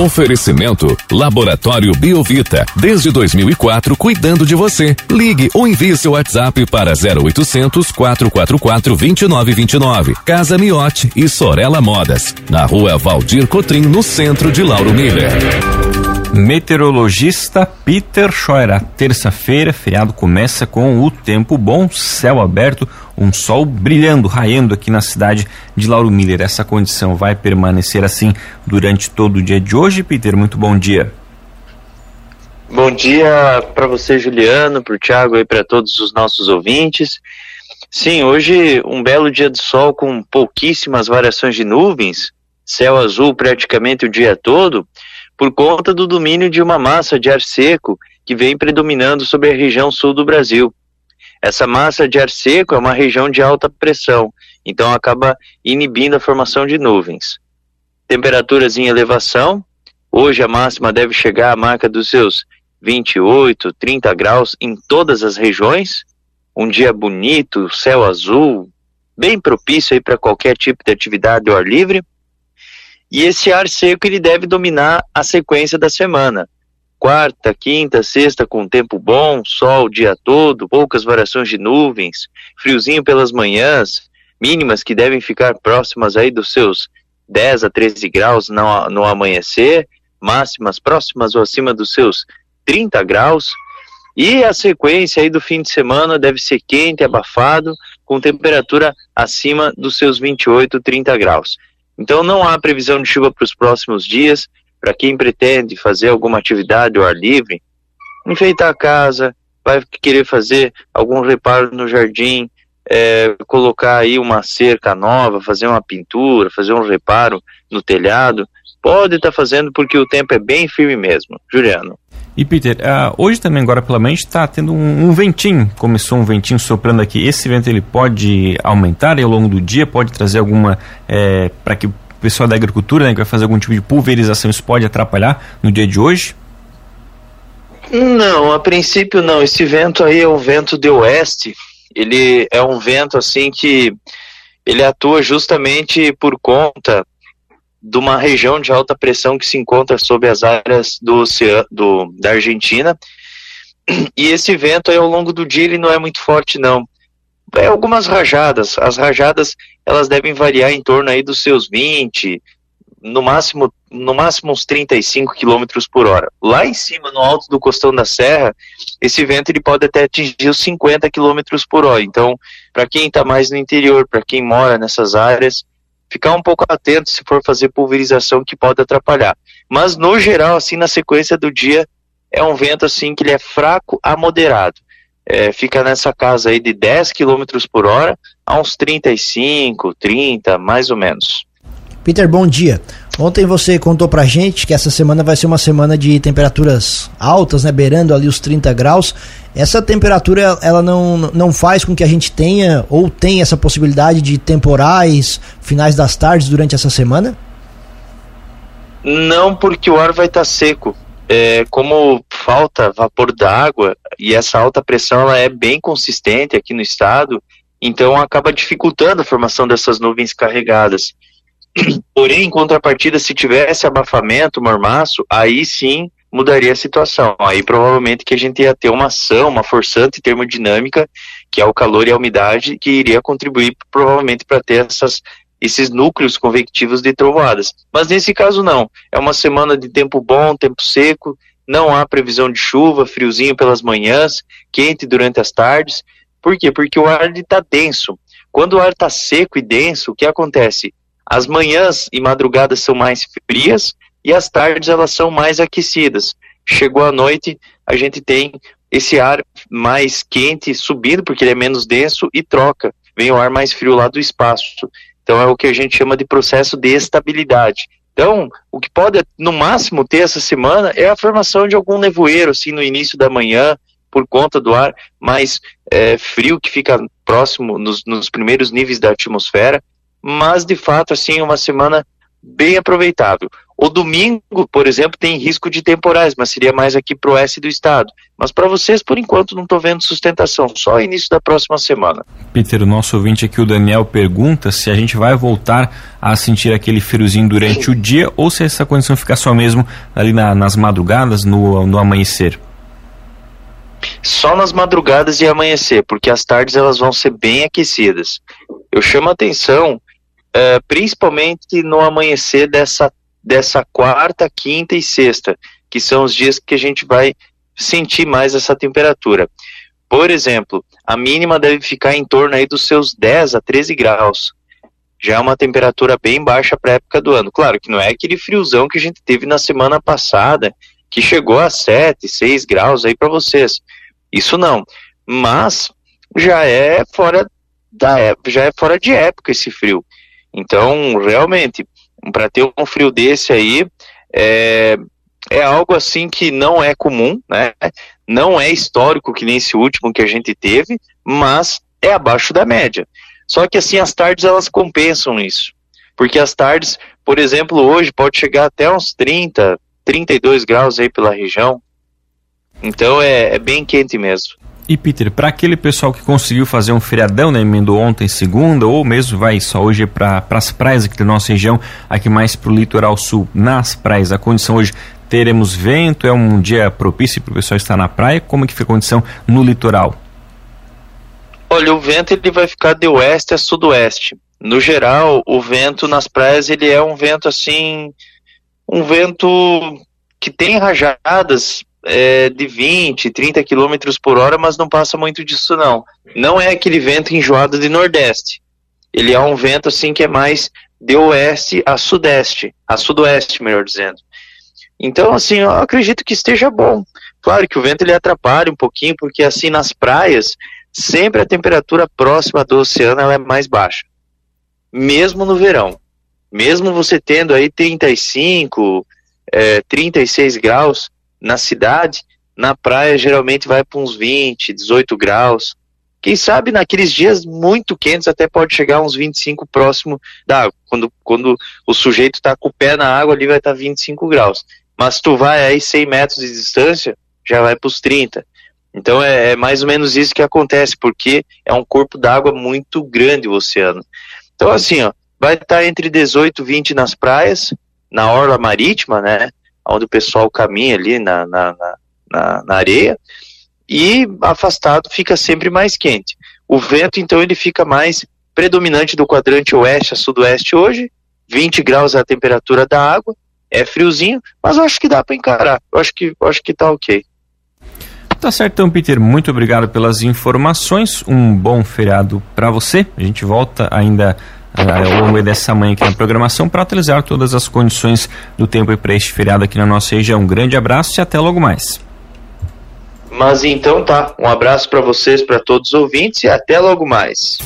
Oferecimento Laboratório Biovita. Desde 2004, cuidando de você. Ligue ou envie seu WhatsApp para 0800 444 2929. Casa Miote e Sorella Modas. Na rua Valdir Cotrim, no centro de Lauro Miller. Meteorologista Peter Scheuer. Terça-feira, feriado começa com o tempo bom, céu aberto, um sol brilhando, raiando aqui na cidade de Lauro Miller. Essa condição vai permanecer assim durante todo o dia de hoje. Peter, muito bom dia. Bom dia para você, Juliano, para o Thiago e para todos os nossos ouvintes. Sim, hoje um belo dia de sol com pouquíssimas variações de nuvens, céu azul praticamente o dia todo por conta do domínio de uma massa de ar seco que vem predominando sobre a região sul do Brasil. Essa massa de ar seco é uma região de alta pressão, então acaba inibindo a formação de nuvens. Temperaturas em elevação, hoje a máxima deve chegar à marca dos seus 28, 30 graus em todas as regiões. Um dia bonito, céu azul, bem propício aí para qualquer tipo de atividade ao ar livre. E esse ar seco ele deve dominar a sequência da semana. Quarta, quinta, sexta com tempo bom, sol o dia todo, poucas variações de nuvens, friozinho pelas manhãs, mínimas que devem ficar próximas aí dos seus 10 a 13 graus no, no amanhecer, máximas próximas ou acima dos seus 30 graus. E a sequência aí do fim de semana deve ser quente, abafado, com temperatura acima dos seus 28, 30 graus. Então não há previsão de chuva para os próximos dias. Para quem pretende fazer alguma atividade ao ar livre, enfeitar a casa, vai querer fazer algum reparo no jardim, é, colocar aí uma cerca nova, fazer uma pintura, fazer um reparo no telhado, pode estar tá fazendo porque o tempo é bem firme mesmo. Juliano. E Peter, uh, hoje também agora pela manhã está tendo um, um, ventinho, começou um ventinho soprando aqui. Esse vento ele pode aumentar ao longo do dia, pode trazer alguma é, para que o pessoal da agricultura, né, que vai fazer algum tipo de pulverização, isso pode atrapalhar no dia de hoje? Não, a princípio não. Esse vento aí é um vento de oeste. Ele é um vento assim que ele atua justamente por conta de uma região de alta pressão que se encontra sob as áreas do do, da Argentina. E esse vento aí ao longo do dia ele não é muito forte não. É algumas rajadas. As rajadas elas devem variar em torno aí dos seus 20, no máximo, no máximo uns 35 km por hora. Lá em cima, no alto do costão da serra, esse vento ele pode até atingir os 50 km por hora. Então, para quem está mais no interior, para quem mora nessas áreas, ficar um pouco atento se for fazer pulverização que pode atrapalhar. Mas no geral, assim, na sequência do dia, é um vento assim que ele é fraco a moderado. É, fica nessa casa aí de 10 km por hora a uns 35, 30, mais ou menos. Peter, bom dia. Ontem você contou pra gente que essa semana vai ser uma semana de temperaturas altas, né, beirando ali os 30 graus. Essa temperatura ela não, não faz com que a gente tenha ou tenha essa possibilidade de temporais, finais das tardes durante essa semana? Não, porque o ar vai estar tá seco. É, como falta vapor d'água e essa alta pressão ela é bem consistente aqui no estado, então acaba dificultando a formação dessas nuvens carregadas. Porém, em contrapartida, se tivesse abafamento, mormaço, aí sim mudaria a situação. Aí provavelmente que a gente ia ter uma ação, uma forçante termodinâmica, que é o calor e a umidade, que iria contribuir provavelmente para ter essas, esses núcleos convectivos de trovoadas. Mas nesse caso não. É uma semana de tempo bom, tempo seco, não há previsão de chuva, friozinho pelas manhãs, quente durante as tardes. Por quê? Porque o ar está denso. Quando o ar está seco e denso, o que acontece? As manhãs e madrugadas são mais frias e as tardes elas são mais aquecidas. Chegou a noite, a gente tem esse ar mais quente subindo, porque ele é menos denso, e troca. Vem o ar mais frio lá do espaço. Então é o que a gente chama de processo de estabilidade. Então, o que pode, no máximo, ter essa semana é a formação de algum nevoeiro, assim, no início da manhã, por conta do ar mais é, frio que fica próximo nos, nos primeiros níveis da atmosfera mas de fato assim uma semana bem aproveitável. O domingo, por exemplo, tem risco de temporais, mas seria mais aqui para o oeste do estado. Mas para vocês, por enquanto, não estou vendo sustentação, só início da próxima semana. Peter, o nosso ouvinte aqui, o Daniel, pergunta se a gente vai voltar a sentir aquele friozinho durante Sim. o dia ou se essa condição fica só mesmo ali na, nas madrugadas, no, no amanhecer. Só nas madrugadas e amanhecer, porque as tardes elas vão ser bem aquecidas. Eu chamo a atenção, uh, principalmente no amanhecer dessa dessa quarta, quinta e sexta, que são os dias que a gente vai sentir mais essa temperatura. Por exemplo, a mínima deve ficar em torno aí dos seus 10 a 13 graus. Já é uma temperatura bem baixa para a época do ano. Claro que não é aquele friozão que a gente teve na semana passada, que chegou a 7, 6 graus aí para vocês. Isso não. Mas já é fora da já é fora de época esse frio. Então, realmente, para ter um frio desse aí, é, é algo assim que não é comum, né? Não é histórico que nem esse último que a gente teve, mas é abaixo da média. Só que assim as tardes elas compensam isso. Porque as tardes, por exemplo, hoje pode chegar até uns 30, 32 graus aí pela região. Então é, é bem quente mesmo. E Peter, para aquele pessoal que conseguiu fazer um feriadão, né, emendou ontem segunda, ou mesmo vai só hoje para as praias aqui da nossa região, aqui mais para o litoral sul, nas praias, a condição hoje teremos vento, é um dia propício para o pessoal estar na praia, como é que fica a condição no litoral? Olha, o vento ele vai ficar de oeste a sudoeste. No geral, o vento nas praias ele é um vento assim, um vento que tem rajadas é, de 20, 30 km por hora, mas não passa muito disso não. Não é aquele vento enjoado de nordeste. Ele é um vento assim que é mais de oeste a sudeste, a sudoeste, melhor dizendo. Então, assim, eu acredito que esteja bom. Claro que o vento ele atrapalha um pouquinho, porque assim nas praias, sempre a temperatura próxima do oceano ela é mais baixa. Mesmo no verão. Mesmo você tendo aí 35, é, 36 graus, na cidade, na praia geralmente vai para uns 20, 18 graus. Quem sabe naqueles dias muito quentes até pode chegar a uns 25 próximo da água. Quando, quando o sujeito está com o pé na água ali vai estar tá 25 graus. Mas tu vai aí 100 metros de distância, já vai para os 30. Então é, é, mais ou menos isso que acontece, porque é um corpo d'água muito grande o oceano. Então assim, ó, vai estar tá entre 18 e 20 nas praias, na orla marítima, né? Onde o pessoal caminha ali na, na, na, na areia, e afastado fica sempre mais quente. O vento, então, ele fica mais predominante do quadrante oeste a sudoeste hoje, 20 graus é a temperatura da água, é friozinho, mas eu acho que dá para encarar, eu acho que, eu acho que tá ok. Tá certo, então, Peter, muito obrigado pelas informações, um bom feriado para você, a gente volta ainda ao longo dessa manhã aqui na programação para atualizar todas as condições do tempo para este feriado aqui na nossa região. Um grande abraço e até logo mais. Mas então tá, um abraço para vocês, para todos os ouvintes e até logo mais.